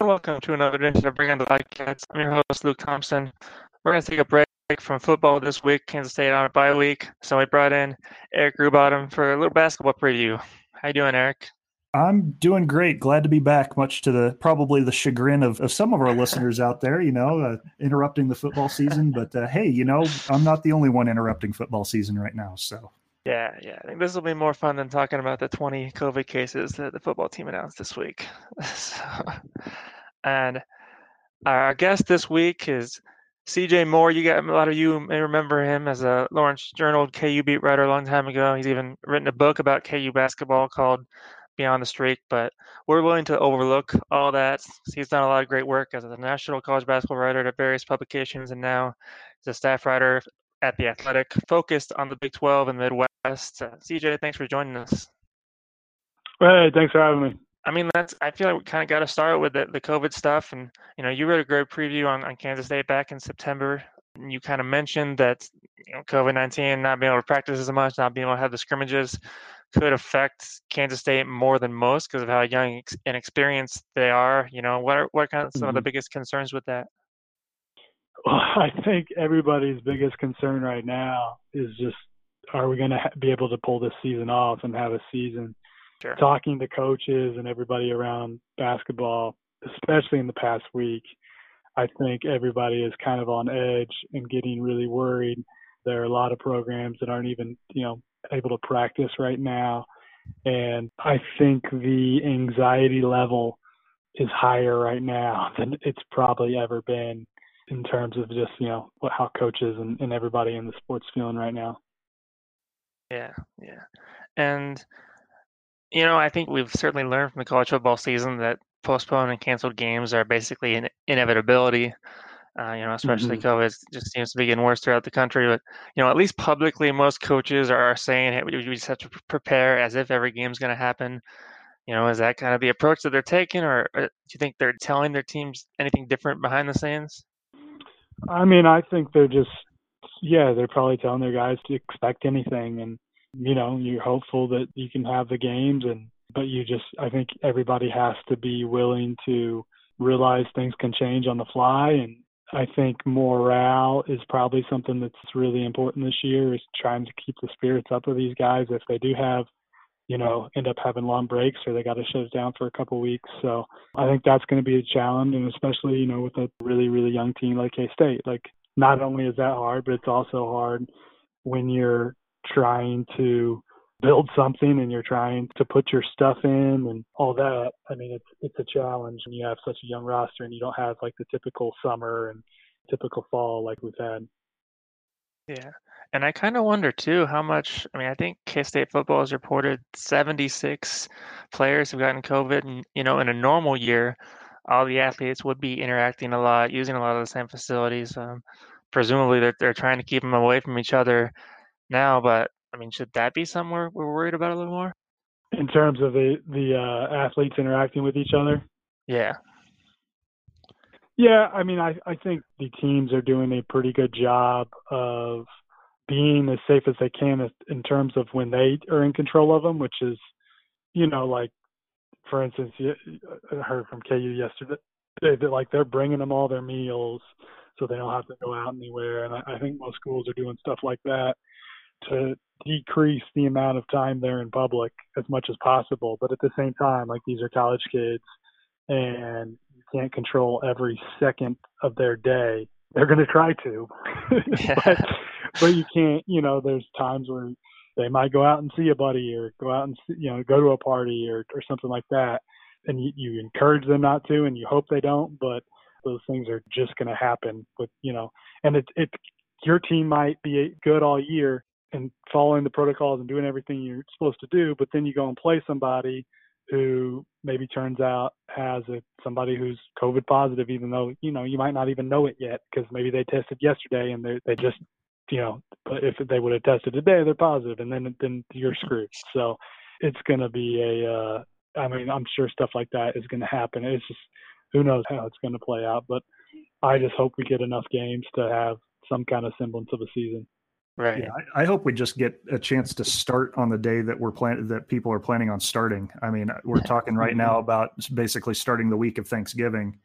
Welcome to another edition of Bring on the Podcast. I'm your host, Luke Thompson. We're going to take a break from football this week. Kansas State on a bye week. So we brought in Eric Rubottom for a little basketball preview. How you doing, Eric? I'm doing great. Glad to be back, much to the probably the chagrin of, of some of our listeners out there, you know, uh, interrupting the football season. But uh, hey, you know, I'm not the only one interrupting football season right now. So yeah, yeah. I think this will be more fun than talking about the 20 COVID cases that the football team announced this week. so, and our guest this week is CJ Moore. You got a lot of you may remember him as a Lawrence Journal KU beat writer a long time ago. He's even written a book about KU basketball called Beyond the Streak. But we're willing to overlook all that. He's done a lot of great work as a national college basketball writer at various publications, and now he's a staff writer at the Athletic, focused on the Big 12 and Midwest. Uh, CJ, thanks for joining us. Hey, thanks for having me. I mean, that's. I feel like we kind of got to start with the, the COVID stuff, and you know, you wrote a great preview on, on Kansas State back in September. And you kind of mentioned that you know, COVID nineteen, not being able to practice as much, not being able to have the scrimmages, could affect Kansas State more than most because of how young and experienced they are. You know, what are what are kind of some mm-hmm. of the mm-hmm. biggest concerns with that? Well, I think everybody's biggest concern right now is just are we going to ha- be able to pull this season off and have a season? Sure. Talking to coaches and everybody around basketball, especially in the past week, I think everybody is kind of on edge and getting really worried. There are a lot of programs that aren't even, you know, able to practice right now. And I think the anxiety level is higher right now than it's probably ever been in terms of just you know what how coaches and, and everybody in the sports feeling right now. Yeah, yeah, and you know I think we've certainly learned from the college football season that postponed and canceled games are basically an inevitability. Uh, you know, especially mm-hmm. COVID just seems to be getting worse throughout the country. But you know, at least publicly, most coaches are, saying, "Hey, we just have to prepare as if every game's going to happen." You know, is that kind of the approach that they're taking, or, or do you think they're telling their teams anything different behind the scenes? I mean, I think they're just, yeah, they're probably telling their guys to expect anything, and you know, you're hopeful that you can have the games, and but you just, I think everybody has to be willing to realize things can change on the fly, and I think morale is probably something that's really important this year. Is trying to keep the spirits up of these guys if they do have you know, end up having long breaks or they got to shut down for a couple weeks. So I think that's going to be a challenge, and especially you know with a really really young team like K State. Like not only is that hard, but it's also hard when you're trying to build something and you're trying to put your stuff in and all that. I mean, it's it's a challenge when you have such a young roster and you don't have like the typical summer and typical fall like we've had. Yeah. And I kind of wonder too how much. I mean, I think K State football has reported 76 players have gotten COVID, and you know, in a normal year, all the athletes would be interacting a lot, using a lot of the same facilities. Um, presumably, they're they're trying to keep them away from each other now. But I mean, should that be somewhere we're worried about a little more? In terms of the the uh, athletes interacting with each other. Yeah. Yeah, I mean, I I think the teams are doing a pretty good job of being as safe as they can in terms of when they are in control of them, which is, you know, like for instance, uh, I heard from KU yesterday that like they're bringing them all their meals so they don't have to go out anywhere, and I, I think most schools are doing stuff like that to decrease the amount of time they're in public as much as possible. But at the same time, like these are college kids, and you can't control every second of their day. They're going to try to, but but you can't, you know, there's times where they might go out and see a buddy or go out and see, you know go to a party or or something like that, and you, you encourage them not to, and you hope they don't, but those things are just going to happen with you know, and it it your team might be good all year and following the protocols and doing everything you're supposed to do, but then you go and play somebody who maybe turns out has a, somebody who's COVID positive, even though you know you might not even know it yet because maybe they tested yesterday and they they just you know but if they would have tested today they're positive and then then you're screwed. So it's going to be a uh, I mean I'm sure stuff like that is going to happen. It's just who knows how it's going to play out, but I just hope we get enough games to have some kind of semblance of a season. Right. Yeah, I, I, hope we just get a chance to start on the day that we're planning that people are planning on starting. I mean, we're talking right now mm-hmm. about basically starting the week of Thanksgiving,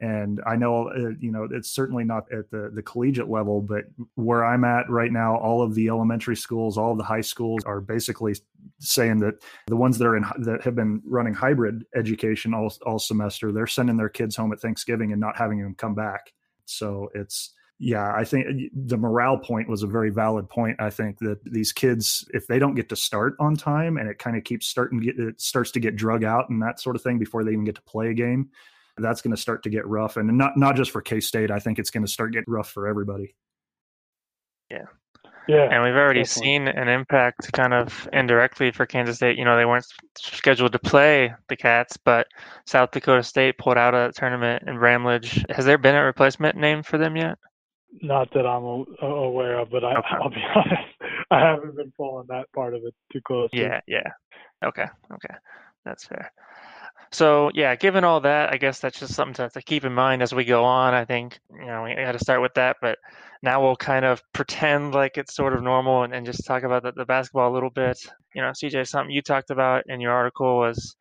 and I know uh, you know it's certainly not at the the collegiate level, but where I'm at right now, all of the elementary schools, all of the high schools are basically saying that the ones that are in that have been running hybrid education all all semester, they're sending their kids home at Thanksgiving and not having them come back. So it's yeah, I think uh, the morale point was a very valid point. I think that these kids, if they don't get to start on time and it kind of keeps starting, it starts to get drug out and that sort of thing before they even get to play a game, that's going to start to get rough. And not not just for K State, I think it's going to start getting rough for everybody. Yeah. Yeah. And we've already definitely. seen an impact kind of indirectly for Kansas State. You know, they weren't scheduled to play the Cats, but South Dakota State pulled out of a tournament in Bramlage. Has there been a replacement name for them yet? Not that I'm uh, aware of, but I, okay. I'll be honest, I haven't been following that part of it too closely. Yeah, yeah. Okay, okay, that's fair. So yeah, given all that, I guess that's just something to, to keep in mind as we go on. I think you know we got to start with that, but now we'll kind of pretend like it's sort of normal and, and just talk about the, the basketball a little bit. You know, CJ, something you talked about in your article was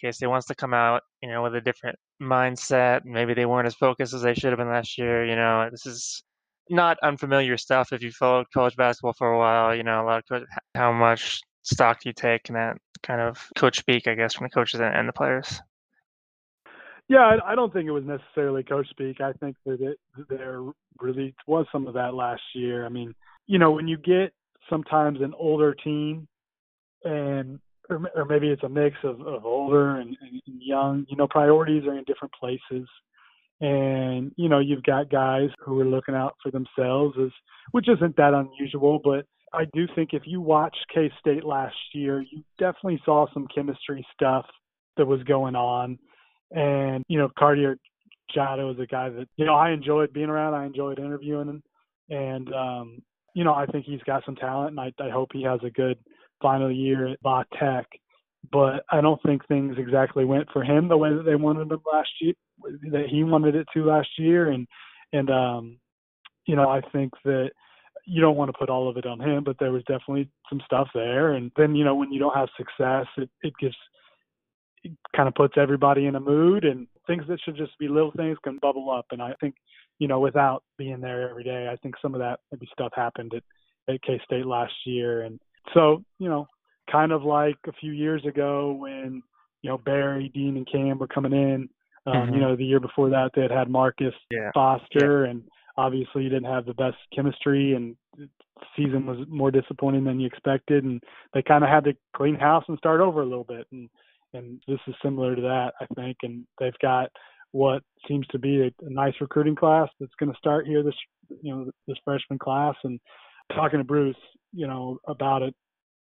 K-State wants to come out, you know, with a different mindset. Maybe they weren't as focused as they should have been last year. You know, this is not unfamiliar stuff if you followed college basketball for a while. You know, a lot of how much stock do you take in that kind of coach speak, I guess, from the coaches and the players. Yeah, I don't think it was necessarily coach speak. I think that it, there really was some of that last year. I mean, you know, when you get sometimes an older team and or, or maybe it's a mix of, of older and, and young. You know, priorities are in different places, and you know you've got guys who are looking out for themselves, which isn't that unusual. But I do think if you watched K State last year, you definitely saw some chemistry stuff that was going on, and you know Cartier Diarra is a guy that you know I enjoyed being around. I enjoyed interviewing him, and um, you know I think he's got some talent, and I, I hope he has a good final year at Va Tech. But I don't think things exactly went for him the way that they wanted them last year, that he wanted it to last year. And and um, you know, I think that you don't want to put all of it on him, but there was definitely some stuff there. And then you know, when you don't have success, it it gives it kind of puts everybody in a mood and things that should just be little things can bubble up and i think you know without being there every day i think some of that maybe stuff happened at, at k state last year and so, you know, kind of like a few years ago when, you know, Barry, Dean, and Cam were coming in. Um, mm-hmm. You know, the year before that, they had had Marcus yeah. Foster, yeah. and obviously you didn't have the best chemistry, and season was more disappointing than you expected, and they kind of had to clean house and start over a little bit, and and this is similar to that, I think, and they've got what seems to be a, a nice recruiting class that's going to start here this you know this freshman class, and talking to Bruce, you know, about it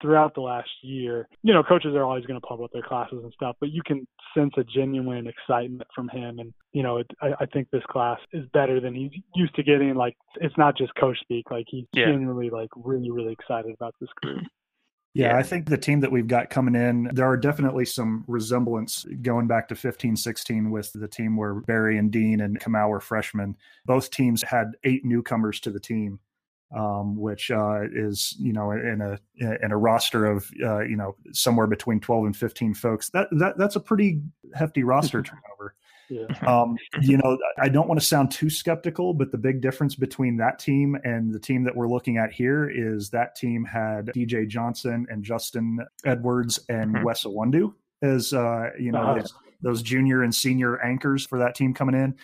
throughout the last year. You know, coaches are always going to pump up their classes and stuff, but you can sense a genuine excitement from him. And, you know, it, I, I think this class is better than he's used to getting. Like, it's not just coach speak. Like, he's yeah. genuinely, like, really, really excited about this group. Yeah, I think the team that we've got coming in, there are definitely some resemblance going back to 15 16 with the team where Barry and Dean and Kamau were freshmen. Both teams had eight newcomers to the team um, which uh, is you know in a in a roster of uh, you know somewhere between 12 and 15 folks that that that's a pretty hefty roster turnover yeah. um, you know i don't want to sound too skeptical but the big difference between that team and the team that we're looking at here is that team had dj johnson and justin edwards and mm-hmm. wes Iwundu as uh, you know uh-huh. those, those junior and senior anchors for that team coming in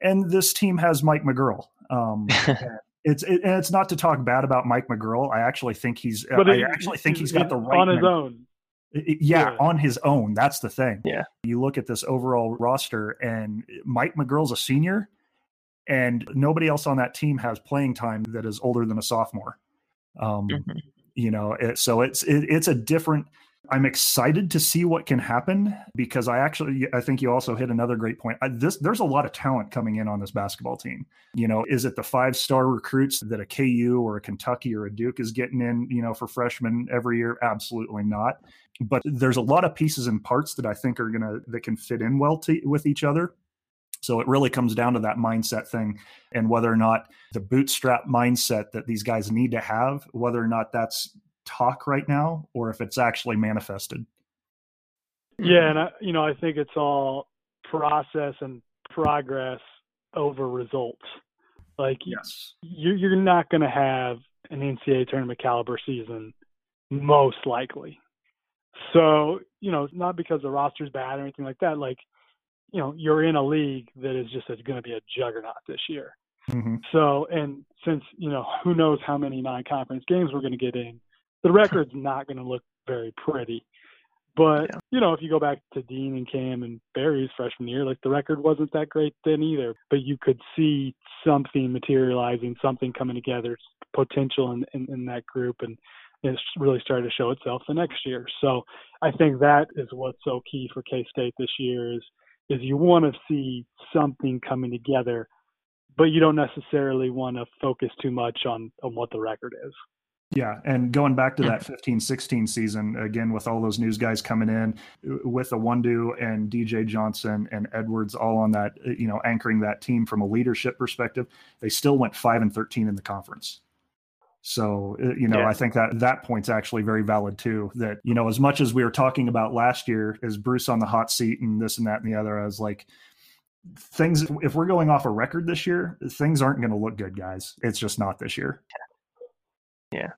and this team has mike mcguirl um, it's it, and it's not to talk bad about Mike McGuirl. I actually think he's. But I actually think he's got the right on his own. Yeah, yeah, on his own. That's the thing. Yeah. You look at this overall roster, and Mike McGuirl's a senior, and nobody else on that team has playing time that is older than a sophomore. Um, mm-hmm. You know, it, so it's it, it's a different I'm excited to see what can happen because I actually I think you also hit another great point. I, this there's a lot of talent coming in on this basketball team. You know, is it the five star recruits that a KU or a Kentucky or a Duke is getting in? You know, for freshmen every year? Absolutely not. But there's a lot of pieces and parts that I think are gonna that can fit in well to, with each other. So it really comes down to that mindset thing and whether or not the bootstrap mindset that these guys need to have, whether or not that's talk right now or if it's actually manifested. Yeah, and I, you know, I think it's all process and progress over results. Like, yes, you're you're not going to have an NCAA tournament caliber season, most likely. So, you know, it's not because the roster's bad or anything like that. Like, you know, you're in a league that is just going to be a juggernaut this year. Mm-hmm. So, and since, you know, who knows how many non conference games we're going to get in, the record's not going to look very pretty. But, yeah. you know, if you go back to Dean and Cam and Barry's freshman year, like the record wasn't that great then either. But you could see something materializing, something coming together, potential in, in, in that group. And it's really started to show itself the next year. So I think that is what's so key for K State this year is is you want to see something coming together, but you don't necessarily want to focus too much on on what the record is. Yeah, and going back to that 15-16 season again with all those news guys coming in with Iwundu and DJ Johnson and Edwards all on that you know anchoring that team from a leadership perspective, they still went 5 and 13 in the conference. So, uh, you know, yeah. I think that that point's actually very valid too. That, you know, as much as we were talking about last year, is Bruce on the hot seat and this and that and the other, I was like, things, if we're going off a record this year, things aren't going to look good, guys. It's just not this year. Yeah.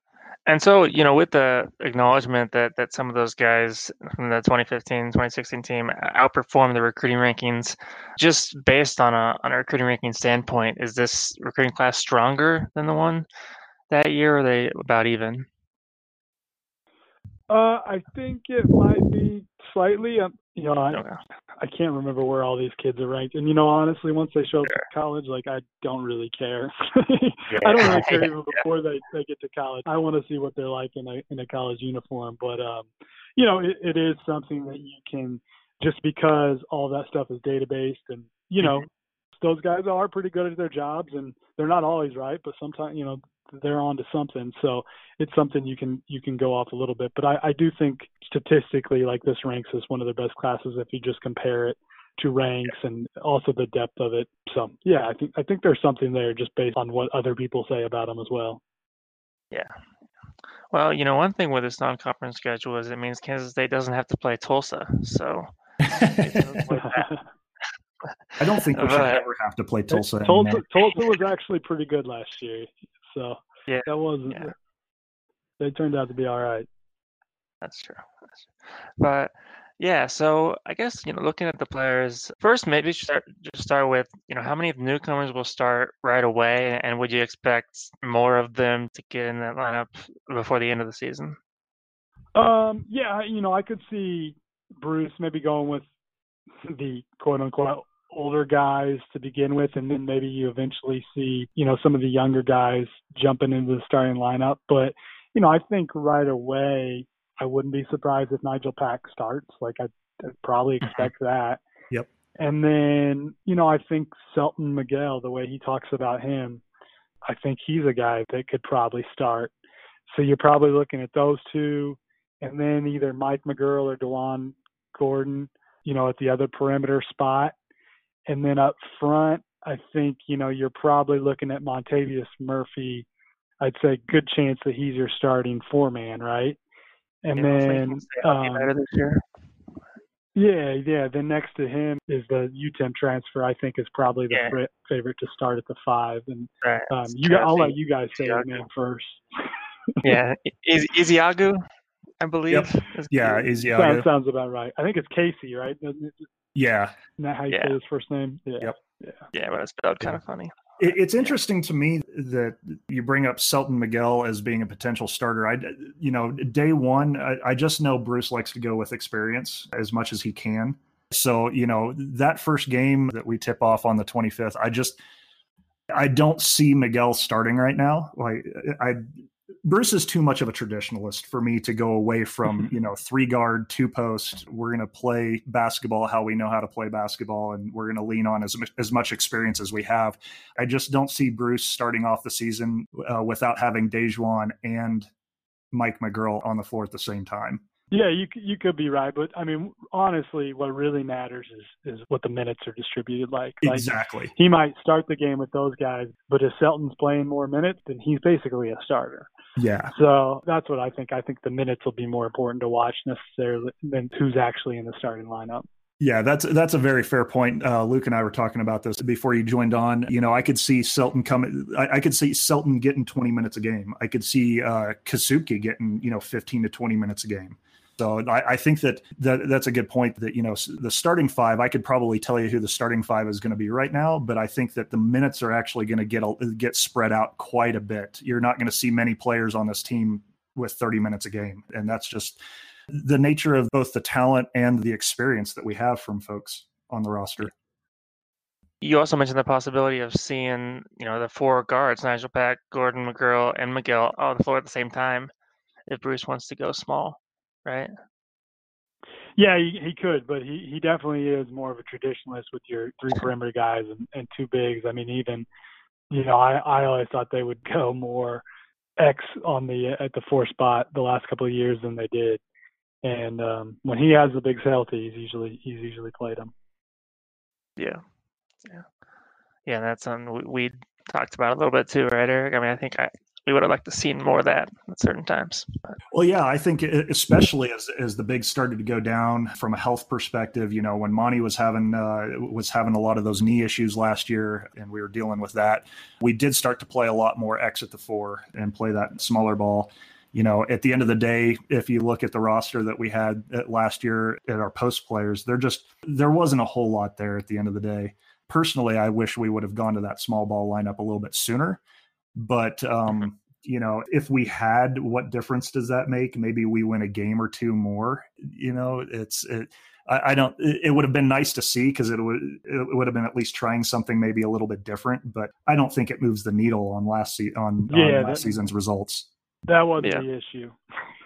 And so, you know, with the acknowledgement that that some of those guys from the 2015, 2016 team outperformed the recruiting rankings, just based on a on a recruiting ranking standpoint, is this recruiting class stronger than the one that year, or are they about even? Uh, I think it might be slightly. Um, you know, I. I can't remember where all these kids are ranked, and you know, honestly, once they show up sure. at college, like I don't really care. yeah. I don't really care even before they they get to college. I want to see what they're like in a in a college uniform, but um, you know, it, it is something that you can just because all that stuff is database and you know. Mm-hmm. Those guys are pretty good at their jobs, and they're not always right. But sometimes, you know, they're on to something. So it's something you can you can go off a little bit. But I, I do think statistically, like this ranks as one of the best classes if you just compare it to ranks and also the depth of it. So yeah, I think I think there's something there just based on what other people say about them as well. Yeah. Well, you know, one thing with this non-conference schedule is it means Kansas State doesn't have to play Tulsa. So I don't think we should ever have to play Tulsa. Tulsa, Tulsa was actually pretty good last year. So yeah, that wasn't. Yeah. They turned out to be all right. That's true. That's true. But yeah, so I guess you know, looking at the players first, maybe start just start with you know how many newcomers will start right away, and would you expect more of them to get in that lineup before the end of the season? Um, yeah, you know, I could see Bruce maybe going with the quote unquote older guys to begin with, and then maybe you eventually see, you know, some of the younger guys jumping into the starting lineup. But, you know, I think right away, I wouldn't be surprised if Nigel Pack starts. Like, I'd, I'd probably mm-hmm. expect that. Yep. And then, you know, I think Selton Miguel, the way he talks about him, I think he's a guy that could probably start. So you're probably looking at those two, and then either Mike McGuirl or DaJuan Gordon, you know, at the other perimeter spot. And then up front, I think, you know, you're probably looking at Montavious Murphy. I'd say good chance that he's your starting four man, right? And yeah, then um, Yeah, yeah. Then next to him is the UTEP transfer. I think is probably the yeah. favorite to start at the five. And right. um, you, I'll let you guys say his name first. yeah, is Ezeagu, I believe. Yep. Yeah, Ezeagu. Sounds, sounds about right. I think it's Casey, right? Yeah. Isn't that how you yeah. say his first name? Yeah. Yep. Yeah. Yeah, but it's spelled kind of funny. It, it's interesting to me that you bring up Selton Miguel as being a potential starter. I, you know, day one, I, I just know Bruce likes to go with experience as much as he can. So, you know, that first game that we tip off on the 25th, I just, I don't see Miguel starting right now. Like I, Bruce is too much of a traditionalist for me to go away from, you know, three guard, two post. We're going to play basketball how we know how to play basketball, and we're going to lean on as, as much experience as we have. I just don't see Bruce starting off the season uh, without having DaJuan and Mike McGuirl on the floor at the same time. Yeah, you you could be right, but I mean, honestly, what really matters is is what the minutes are distributed like. like exactly. He might start the game with those guys, but if Selton's playing more minutes, then he's basically a starter. Yeah. So that's what I think. I think the minutes will be more important to watch necessarily than who's actually in the starting lineup. Yeah, that's that's a very fair point. Uh, Luke and I were talking about this before you joined on. You know, I could see Selton coming. I, I could see Selton getting 20 minutes a game. I could see uh, Kasubke getting you know 15 to 20 minutes a game. So I, I, think that, that that's a good point. That you know the starting five, I could probably tell you who the starting five is going to be right now, but I think that the minutes are actually going to get get spread out quite a bit. You're not going to see many players on this team with 30 minutes a game, and that's just the nature of both the talent and the experience that we have from folks on the roster. You also mentioned the possibility of seeing, you know, the four guards, Nigel Pack, Gordon McGuirl, and Miguel on the floor at the same time if Bruce wants to go small right? Yeah, he, he could, but he, he definitely is more of a traditionalist with your three perimeter guys and, and two bigs. I mean, even you know, I, I always thought they would go more X on the at the four spot the last couple of years than they did. And um, when he has the bigs healthy, he's usually he's usually played them. Yeah, yeah, yeah. That's something we, we talked about a little bit too, right, Eric? I mean, I think I, we would have liked to seen more of that at certain times. But. Well, yeah, I think especially as as the bigs started to go down from a health perspective, you know, when Monty was having uh, was having a lot of those knee issues last year, and we were dealing with that, we did start to play a lot more X at the four and play that smaller ball. You know, at the end of the day, if you look at the roster that we had last year at our post players, there just there wasn't a whole lot there at the end of the day. Personally, I wish we would have gone to that small ball lineup a little bit sooner but um, you know, if we had, what difference does that make? Maybe we win a game or two more. You know, it's it. I, I don't. It, it, would have been nice to see because it would it would have been at least trying something maybe a little bit different. But I don't think it moves the needle on last se- on, yeah, on last that, season's results. That wasn't yeah. the issue.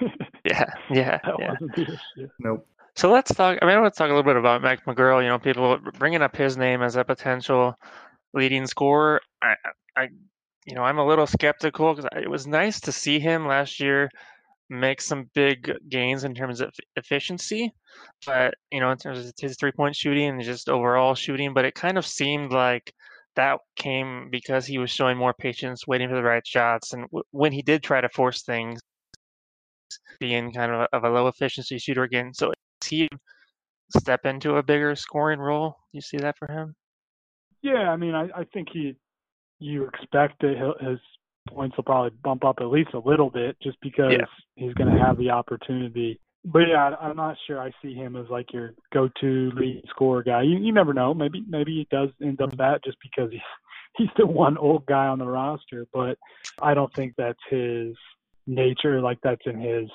yeah, yeah, that yeah. wasn't the issue. Nope. So let's talk. I mean, I want to talk a little bit about Mike McGuirl. You know, people bringing up his name as a potential leading scorer. I, I you know, I'm a little skeptical because it was nice to see him last year make some big gains in terms of efficiency, but you know, in terms of his three point shooting and just overall shooting, but it kind of seemed like that came because he was showing more patience, waiting for the right shots, and w- when he did try to force things, being kind of a, of a low efficiency shooter again. So, he step into a bigger scoring role? You see that for him? Yeah, I mean, I, I think he you expect that his points will probably bump up at least a little bit just because yeah. he's going to have the opportunity. But yeah, I'm not sure I see him as like your go-to lead scorer guy. You, you never know. Maybe maybe he does end up that just because he's he's the one old guy on the roster. But I don't think that's his nature. Like that's in his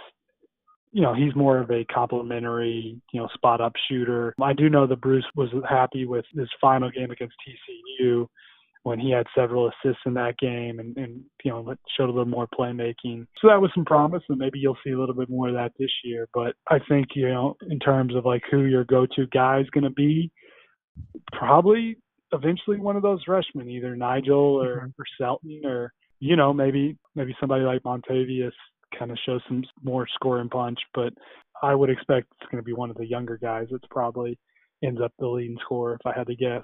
you know, he's more of a complimentary, you know, spot up shooter. I do know that Bruce was happy with his final game against TCU when he had several assists in that game and, and you know showed a little more playmaking. So that was some promise, and maybe you'll see a little bit more of that this year. But I think you know in terms of like who your go-to guy is going to be, probably eventually one of those freshmen, either Nigel or, mm-hmm. or Selton, or you know maybe maybe somebody like Montavious kind of shows some more scoring punch. But I would expect it's going to be one of the younger guys that's probably ends up the leading scorer if I had to guess.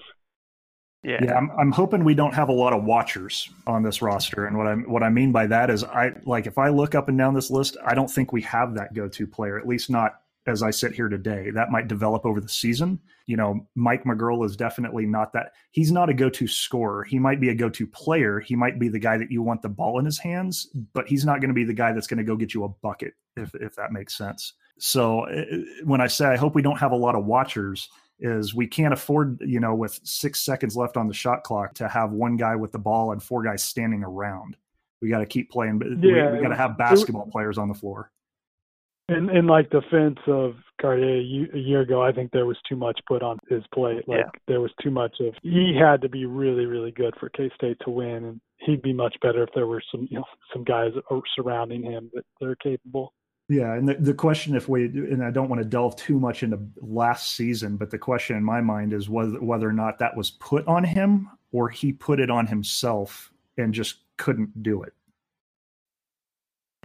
Yeah, yeah I'm, I'm hoping we don't have a lot of watchers on this roster, and what I what I mean by that is I like if I look up and down this list, I don't think we have that go to player, at least not as I sit here today. That might develop over the season. You know, Mike McGuirl is definitely not that. He's not a go to scorer. He might be a go to player. He might be the guy that you want the ball in his hands, but he's not going to be the guy that's going to go get you a bucket, if if that makes sense. So eh, eh, when I say I hope we don't have a lot of watchers is we can't afford, you know, with six seconds left on the shot clock to have one guy with the ball and four guys standing around. We got to keep playing. Yeah, we, we got to have basketball it, players on the floor. In, in like defense of Cartier a year ago, I think there was too much put on his plate. Like yeah. there was too much of he had to be really, really good for K State to win, and he'd be much better if there were some you know some guys surrounding him that they're capable. Yeah, and the, the question, if we, and I don't want to delve too much into last season, but the question in my mind is whether whether or not that was put on him or he put it on himself and just couldn't do it.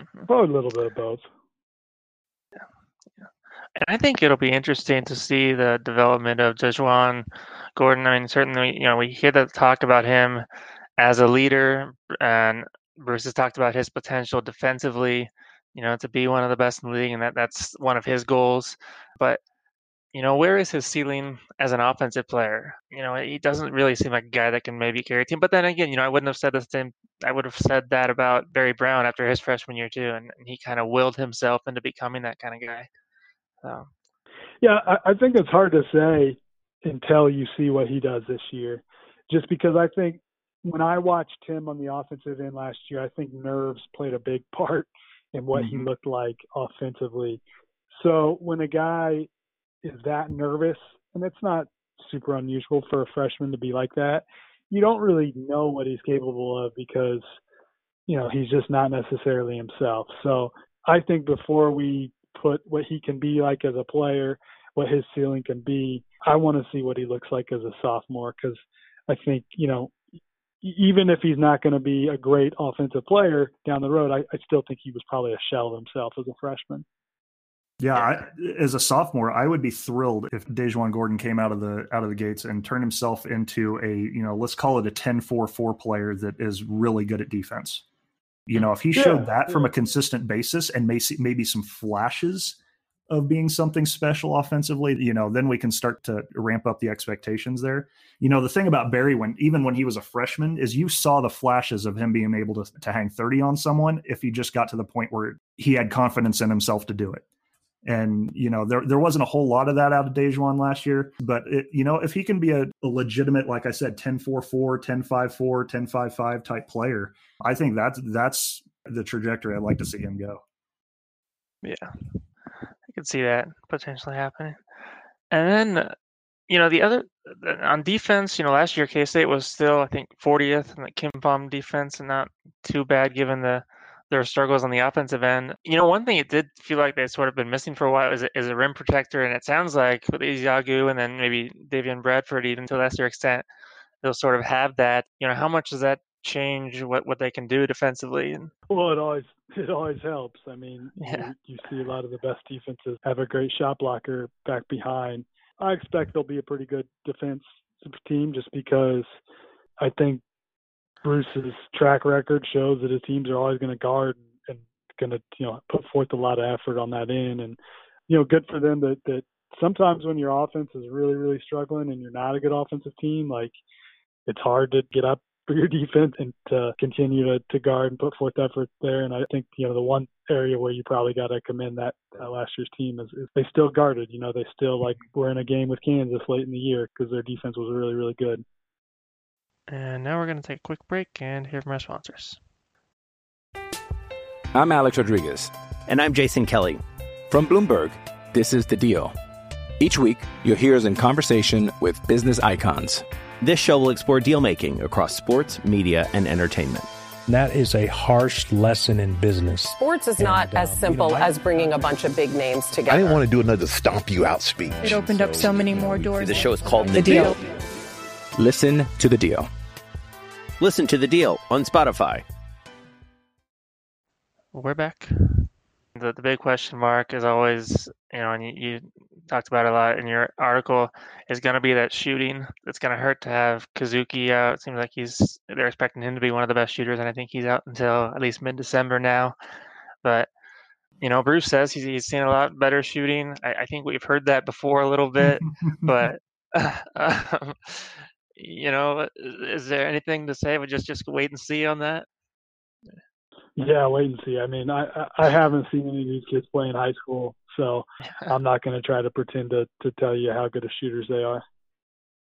Mm-hmm. Probably a little bit of both. Yeah, yeah. And I think it'll be interesting to see the development of DaJuan Gordon. I mean, certainly, you know, we hear the talk about him as a leader, and Bruce has talked about his potential defensively you know, to be one of the best in the league, and that that's one of his goals. But you know, where is his ceiling as an offensive player? You know, he doesn't really seem like a guy that can maybe carry a team. But then again, you know, I wouldn't have said the same. I would have said that about Barry Brown after his freshman year too, and, and he kind of willed himself into becoming that kind of guy. So, yeah, I, I think it's hard to say until you see what he does this year, just because I think when I watched him on the offensive end last year, I think nerves played a big part and what mm-hmm. he looked like offensively. So when a guy is that nervous, and it's not super unusual for a freshman to be like that, you don't really know what he's capable of because, you know, he's just not necessarily himself. So I think before we put what he can be like as a player, what his ceiling can be, I want to see what he looks like as a sophomore because I think, you know, even if he's not going to be a great offensive player down the road, I, I, still think he was probably a shell of himself as a freshman. Yeah, I, as a sophomore, I would be thrilled if DaJuan Gordon came out of the out of the gates and turned himself into a you know let's call it a 10-4-4 player that is really good at defense. You know, if he showed yeah, that yeah. from a consistent basis and maybe maybe some flashes of being something special offensively, you know, then we can start to ramp up the expectations there. You know, the thing about Barry when even when he was a freshman is you saw the flashes of him being able to to hang 30 on someone if he just got to the point where he had confidence in himself to do it. And you know, there there wasn't a whole lot of that out of DaJuan last year, but it, you know, if he can be a, a legitimate like I said 10-4-4, 10-5-4, 10-5-5 type player, I think that's that's the trajectory I'd like to see him go. Yeah could see that potentially happening. And then, uh, you know, the other on defense, you know, last year K State was still, I think, 40th in the KenPom defense, and not too bad given the their struggles on the offensive end. You know, one thing it did feel like they'd sort of been missing for a while is a, is a rim protector, and it sounds like with Ezeagu and then maybe Davion Bradford, even to a lesser extent, they'll sort of have that. You know, how much does that change what what they can do defensively and well it always it always helps. I mean yeah. you, you see a lot of the best defenses have a great shot blocker back behind. I expect they'll be a pretty good defense team just because i think bruce's track record shows that his teams are always going to guard and going to you know put forth a lot of effort on that end. And you know good for them that that sometimes when your offense is really really struggling and you're not a good offensive team like it's hard to get up for your defense and to continue to, to guard and put forth effort there. And I think, you know, the one area where you probably got to commend that, uh, last year's team is, is, they still guarded. You know, they still like were in a game with Kansas late in the year because their defense was really, really good. And now we're going to take a quick break and hear from our sponsors. I'm Alex Rodriguez. And I'm Jason Kelly. From Bloomberg, this is The Deal. Each week, you'll hear us in conversation with business icons. This show will explore deal making across sports, media, and entertainment. That is a harsh lesson in business. Sports is and, not as uh, simple you know, as bringing a bunch of big names together. I didn't want to do another stomp you out speech. It opened so, up so many more doors. The show is called The, the deal. deal. Listen to the deal. Listen to the deal on Spotify. We're back. The, the big question mark is always, you know, and you, you talked about a lot in your article, is going to be that shooting. It's going to hurt to have Kasubke out. It seems like he's they're expecting him to be one of the best shooters, and I think he's out until at least mid-December now. But you know, Bruce says he's, he's seen a lot better shooting. I, I think we've heard that before a little bit, but um, you know, is there anything to say? We just just wait and see on that. Yeah, wait and see. I mean, I I haven't seen any of these kids play in high school, so I'm not going to try to pretend to to tell you how good of shooters they are.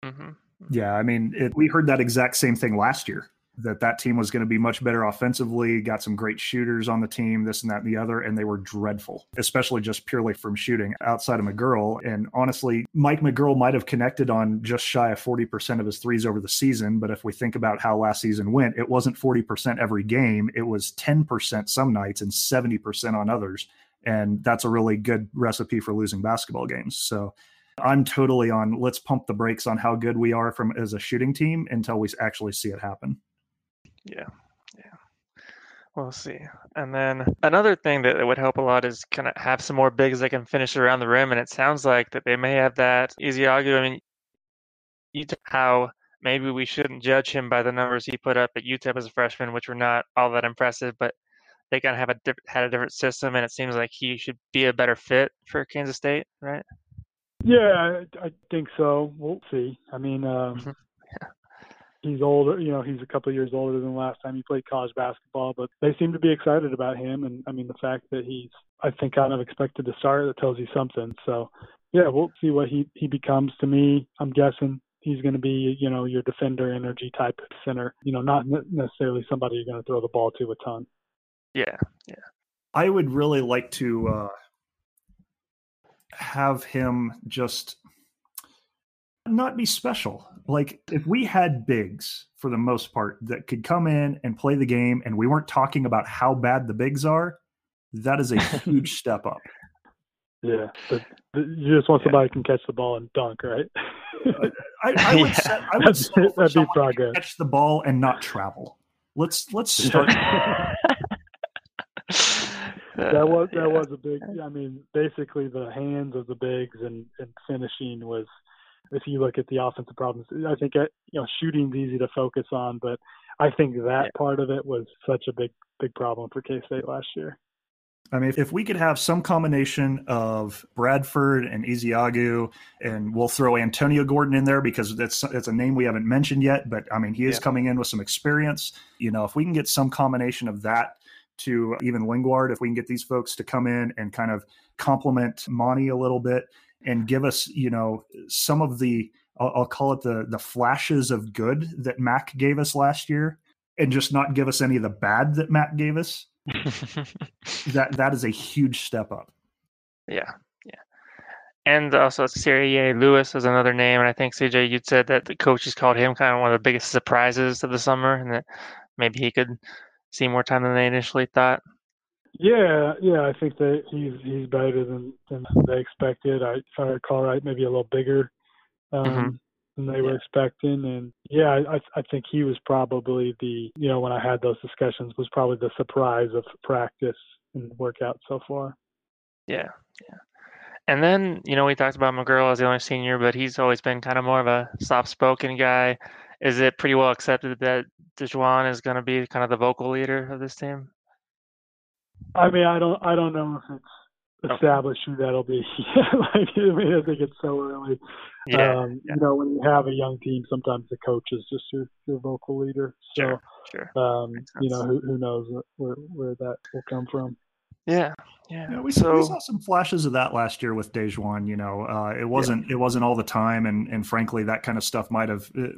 Mm-hmm. Yeah, I mean, it, we heard that exact same thing last year. that that team was going to be much better offensively, got some great shooters on the team, this and that and the other, and they were dreadful, especially just purely from shooting outside of McGuirl. And honestly, Mike McGuirl might have connected on just shy of 40% of his threes over the season. But if we think about how last season went, it wasn't 40% every game, it was 10% some nights and 70% on others. And that's a really good recipe for losing basketball games. So I'm totally on let's pump the brakes on how good we are from as a shooting team until we actually see it happen. Yeah. Yeah. We'll see. And then another thing that would help a lot is kind of have some more bigs that can finish around the rim. And it sounds like that they may have that. I mean, you how maybe we shouldn't judge him by the numbers he put up at UTEP as a freshman, which were not all that impressive, but they kind of have a diff- had a different system, and it seems like he should be a better fit for Kansas State, right? Yeah, I, I think so. We'll see. I mean, um, mm-hmm he's older. You know, he's a couple of years older than last time he played college basketball. But they seem to be excited about him, and I mean, the fact that he's, I think, kind of expected to start that tells you something. So, yeah, we'll see what he he becomes. To me, I'm guessing he's going to be, you know, your defender, energy type center. You know, not necessarily somebody you're going to throw the ball to a ton. Yeah, yeah. I would really like to uh, have him just not be special. Like if we had bigs for the most part that could come in and play the game and we weren't talking about how bad the bigs are, that is a huge step up. Yeah, but you just want somebody yeah. can catch the ball and dunk, right? I, I, would, yeah. set, I would that'd, that'd be progress. Catch the ball and not travel. Let's let's start. that was that was a big. I mean, basically the hands of the bigs and, and finishing was if you look at the offensive problems. I think uh, you know shooting's easy to focus on, but I think that yeah. part of it was such a big big problem for K State last year. I mean, if we could have some combination of Bradford and Ezeagu, and we'll throw Antonio Gordon in there because that's that's a name we haven't mentioned yet. But I mean, he is yeah. coming in with some experience. You know, if we can get some combination of that to even Linguard, if we can get these folks to come in and kind of complement Monty a little bit, and give us, you know, some of the I'll, I'll call it the the flashes of good that Mac gave us last year, and just not give us any of the bad that Mac gave us. that that is a huge step up. Yeah, yeah. And also Seryee Lewis is another name, and I think CJ, you said that the coaches called him kind of one of the biggest surprises of the summer, and that maybe he could see more time than they initially thought. Yeah, yeah, I think that he's he's better than than they expected. I, if I recall right, maybe a little bigger um, mm-hmm. than they yeah. were expecting, and yeah, I I think he was probably the you know when I had those discussions was probably the surprise of practice and workout so far. Yeah, yeah. And then you know we talked about McGuirl as the only senior, but he's always been kind of more of a soft-spoken guy. Is it pretty well accepted that DaJuan is going to be kind of the vocal leader of this team? I mean, I don't, I don't know if it's established who that'll be. like, I mean, I think it's so early. Yeah, um, yeah, You know, when you have a young team, sometimes the coach is just your, your vocal leader. So, sure, sure. Um, you know, who, who knows where where that will come from. Yeah, yeah. yeah we, so, we saw some flashes of that last year with DaJuan. You know, uh, it wasn't yeah. it wasn't all the time, and and frankly, that kind of stuff might have uh,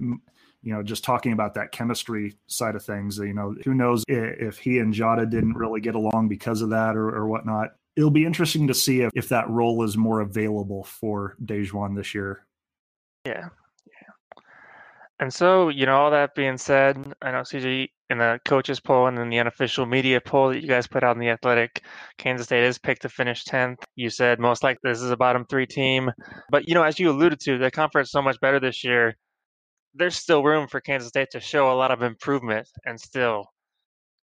you know, just talking about that chemistry side of things, you know, who knows if he and Jada didn't really get along because of that or, or whatnot. It'll be interesting to see if, if that role is more available for DaJuan this year. Yeah. Yeah. And so, you know, all that being said, I know CJ in the coaches poll and then the unofficial media poll that you guys put out in the athletic, Kansas State is picked to finish 10th. You said most likely this is a bottom three team. But, you know, as you alluded to, the conference so much better this year there's still room for Kansas State to show a lot of improvement and still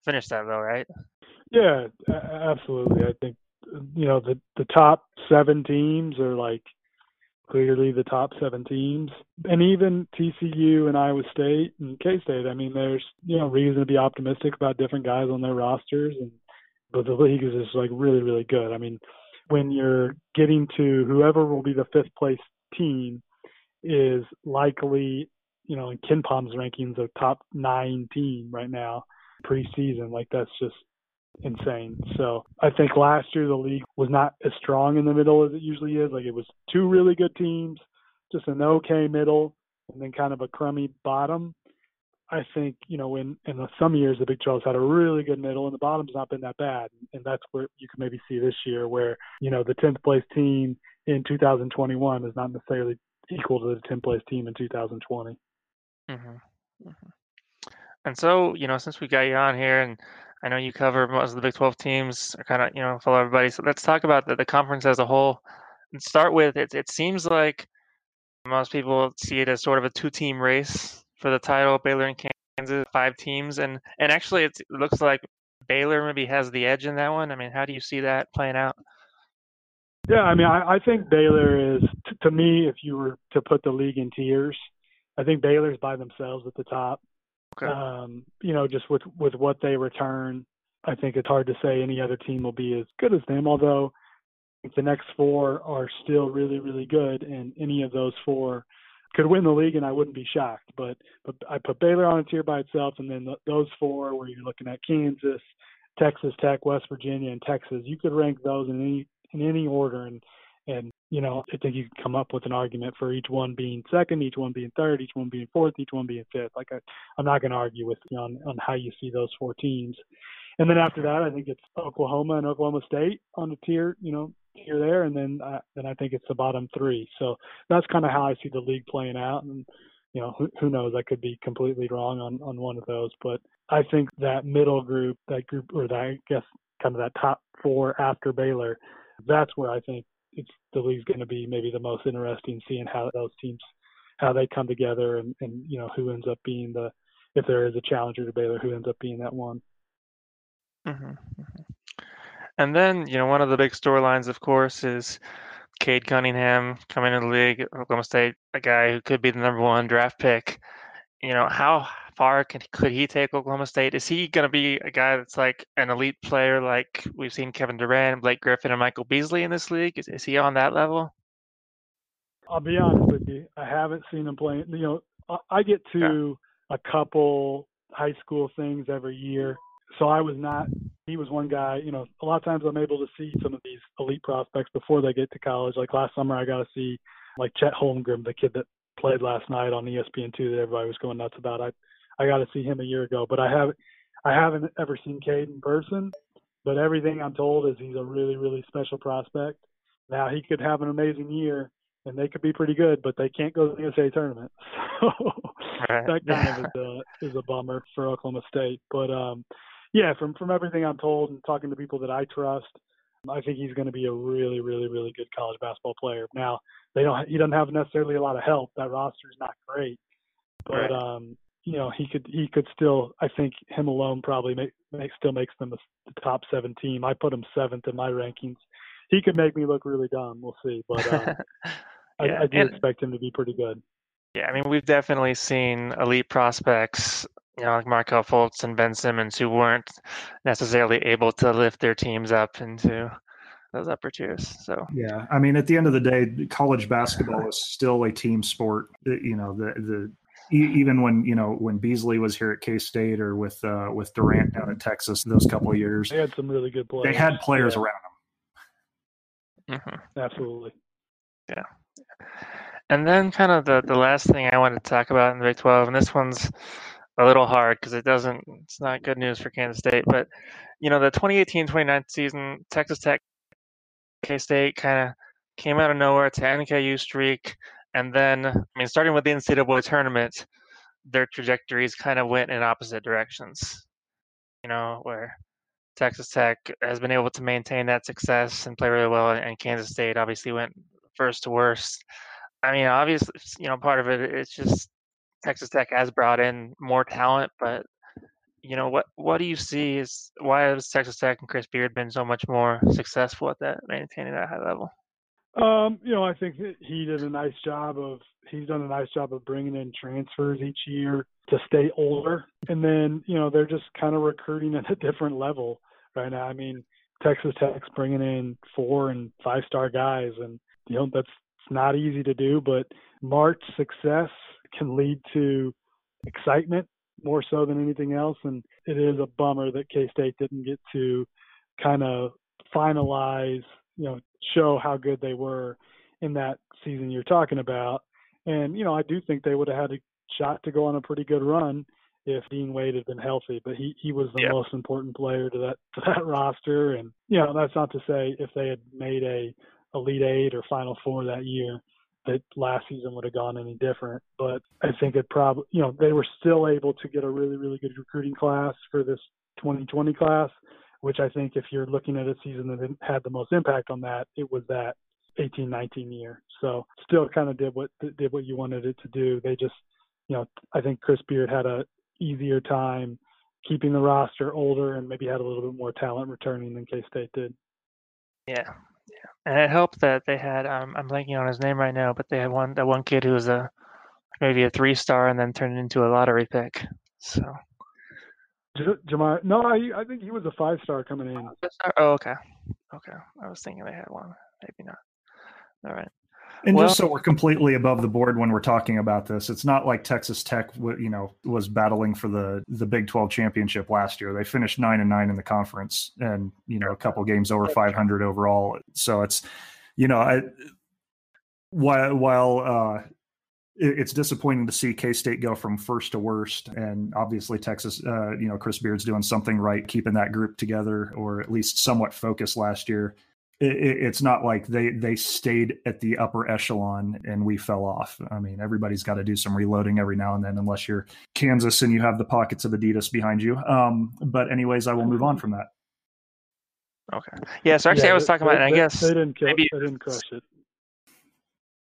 finish that though, right? Yeah, absolutely. I think you know the the top seven teams are like clearly the top seven teams, and even TCU and Iowa State and K State. I mean, there's you know reason to be optimistic about different guys on their rosters, and but the league is just like really really good. I mean, when you're getting to whoever will be the fifth place team is likely you know, in KenPom's rankings, a top nine team right now preseason. Like that's just insane. So I think last year the league was not as strong in the middle as it usually is. Like it was two really good teams, just an okay middle, and then kind of a crummy bottom. I think you know in in some years the Big 12's had a really good middle and the bottom's not been that bad, and that's where you can maybe see this year where you know the 10th place team in 2021 is not necessarily equal to the 10th place team in 2020. Mm-hmm. And so you know since we got you on here and I know you cover most of the Big 12 teams, I kind of you know follow everybody. So let's talk about the, the conference as a whole. And start with it. It seems like most people see it as sort of a two-team race for the title. Baylor and Kansas, five teams, and and actually it looks like Baylor maybe has the edge in that one. I mean, how do you see that playing out? Yeah, I mean, I, I think Baylor is t- to me. If you were to put the league in tiers, I think Baylor's by themselves at the top. Okay. Um, you know, just with with what they return, I think it's hard to say any other team will be as good as them. Although the next four are still really, really good, and any of those four could win the league, and I wouldn't be shocked. But but I put Baylor on a tier by itself, and then those four, where you're looking at Kansas, Texas Tech, West Virginia, and Texas, you could rank those in any in any order, and and you know I think you can come up with an argument for each one being second, each one being third, each one being fourth, each one being fifth. Like I, I'm not going to argue with you on on how you see those four teams. And then after that, I think it's Oklahoma and Oklahoma State on the tier, you know, tier there, and then uh, then I think it's the bottom three. So that's kind of how I see the league playing out. And you know, who, who knows? I could be completely wrong on on one of those, but I think that middle group, that group, or that I guess kind of that top four after Baylor, that's where I think it's the league's going to be maybe the most interesting, seeing how those teams how they come together and and you know who ends up being the if there is a challenger to Baylor, who ends up being that one. Mm-hmm. mm-hmm. And then, you know, one of the big storylines, of course, is Cade Cunningham coming into the league, Oklahoma State, a guy who could be the number one draft pick. You know, how can could he take Oklahoma State? Is he going to be a guy that's like an elite player, like we've seen Kevin Durant, Blake Griffin, and Michael Beasley in this league? Is, is he on that level? I'll be honest with you. I haven't seen him playing. You know, I, I get to yeah. a couple high school things every year so I was not. He was one guy. You know, a lot of times I'm able to see some of these elite prospects before they get to college. Like last summer, I got to see like Chet Holmgren, the kid that played last night on ESPN two that everybody was going nuts about. I I got to see him a year ago, but I have I haven't ever seen Cade in person. But everything I'm told is he's a really really special prospect. Now he could have an amazing year, and they could be pretty good, but they can't go to the NCAA tournament. So right. that kind of is a is a bummer for Oklahoma State. But um, yeah, from from everything I'm told and talking to people that I trust, I think he's going to be a really, really, really good college basketball player. Now, they don't. He doesn't have necessarily a lot of help. That roster is not great, but right. um, you know, he could he could still. I think him alone probably make, make still makes them the, the top seven team. I put him seventh in my rankings. He could make me look really dumb. We'll see, but uh, yeah, I, I do and, expect him to be pretty good. Yeah, I mean, we've definitely seen elite prospects you know, like Markelle Fultz and Ben Simmons, who weren't necessarily able to lift their teams up into those upper tiers. So yeah, I mean, at the end of the day, college basketball is still a team sport. You know, the the even when you know when Beasley was here at K State or with uh, with Durant down at Texas, in those couple of years, they had some really good players. They had players yeah. around them. Mm-hmm. Absolutely. Yeah. And then, kind of the the last thing I wanted to talk about in the Big Twelve, and this one's a little hard because it doesn't. It's not good news for Kansas State. But you know, the 2018-2019 season, Texas Tech, K State kind of came out of nowhere to NKU streak, and then I mean, starting with the NCAA tournament, their trajectories kind of went in opposite directions. You know, where Texas Tech has been able to maintain that success and play really well, and Kansas State obviously went first to worst. I mean, obviously, you know, part of it it's just Texas Tech has brought in more talent, but you know what what do you see is why has Texas Tech and Chris Beard been so much more successful at that maintaining that high level? Um, you know, I think he did a nice job of he's done a nice job of bringing in transfers each year to stay older, and then you know they're just kind of recruiting at a different level right now. I mean, Texas Tech's bringing in four and five star guys, and you know that's not easy to do, but March success can lead to excitement more so than anything else. And it is a bummer that K State didn't get to kind of finalize, you know, show how good they were in that season you're talking about. And, you know, I do think they would have had a shot to go on a pretty good run if Dean Wade had been healthy, but he he was the Yep. most important player to that to that roster. And you know, that's not to say if they had made a Elite Eight or Final Four that year that last season would have gone any different. But I think it probably you know they were still able to get a really really good recruiting class for this 2020 class, which I think if you're looking at a season that had the most impact on that, it was that 18 19 year. So still kind of did what did what you wanted it to do. They just you know I think Chris Beard had a easier time keeping the roster older and maybe had a little bit more talent returning than K State did. Yeah, yeah, and it helped that they had. Um, I'm blanking on his name right now, but they had one that one kid who was a maybe a three star and then turned into a lottery pick. So. J- Jamar, no, I I think he was a five star coming in. Oh, okay, okay. I was thinking they had one. Maybe not. All right. And Well- just so we're completely above the board when we're talking about this, it's not like Texas Tech, w- you know, was battling for the the Big Twelve championship last year. They finished nine and nine in the conference, and you know, a couple games over five hundred overall. So it's, you know, I while while uh, it- it's disappointing to see K State go from first to worst, and obviously Texas, uh, you know, Chris Beard's doing something right, keeping that group together, or at least somewhat focused last year it, it- it's not like they they stayed at the upper echelon and we fell off. I mean, everybody's got to do some reloading every now and then, unless you're Kansas and you have the pockets of Adidas behind you. Um, but anyways, I will move on from that. Okay. Yeah. So actually, Yeah, I was they- talking about, and I guess they didn't kill, maybe they didn't crush it.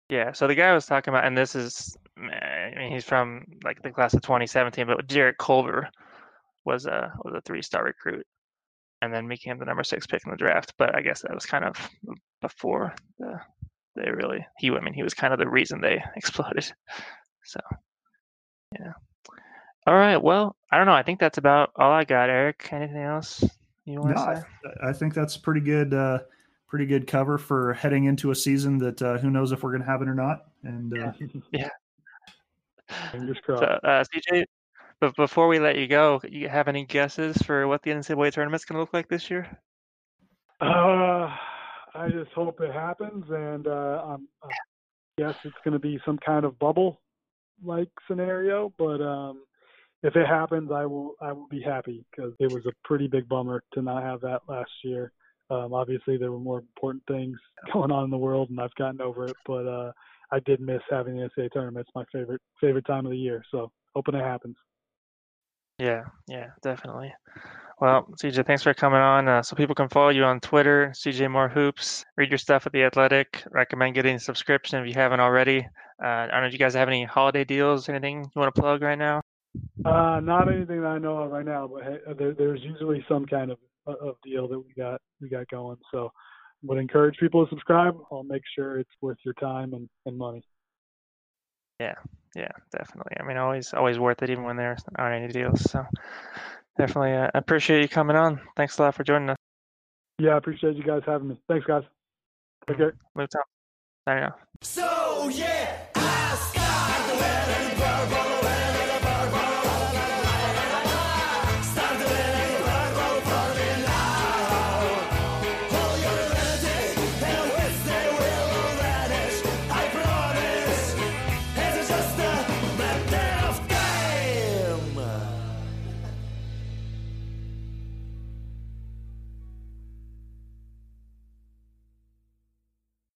Yeah, so the guy I was talking about, and this is, I mean, he's from like the class of 2017, but Jarrett Culver was a was a three star recruit, and then became the number six pick in the draft. But I guess that was kind of before the they really he. I mean, he was kind of the reason they exploded. So, yeah. All right. Well, I don't know. I think that's about all I got. Eric, anything else you want No, to I, say? I think that's pretty good. Uh, pretty good cover for heading into a season that uh, who knows if we're going to have it or not. And uh, Yeah. Fingers crossed. So, uh, CJ, but before we let you go, you have any guesses for what the NCAA tournament's going to look like this year? Uh, I just hope it happens, and uh, I'm, I guess it's going to be some kind of bubble like scenario. But um, if it happens, I will I will be happy because it was a pretty big bummer to not have that last year. Um, obviously, there were more important things going on in the world, and I've gotten over it. But uh, I did miss having the NCAA tournament. It's my favorite favorite time of the year. So hoping it happens. Yeah, yeah, definitely. Well, CJ, thanks for coming on. Uh, so people can follow you on Twitter, CJ Moore Hoops. Read your stuff at the Athletic. Recommend getting a subscription if you haven't already. Uh, I don't know if you guys have any holiday deals, anything you want to plug right now. Uh, not anything that I know of right now, but hey, there, there's usually some kind of of deal that we got we got going. So, would encourage people to subscribe. I'll make sure it's worth your time and, and money. Yeah, yeah, definitely. I mean, always always worth it, even when there aren't any deals. So definitely uh, appreciate you coming on. Thanks a lot for joining us. Yeah, I appreciate you guys having me. Thanks, guys. Take care. Move on. Signing off. So yeah.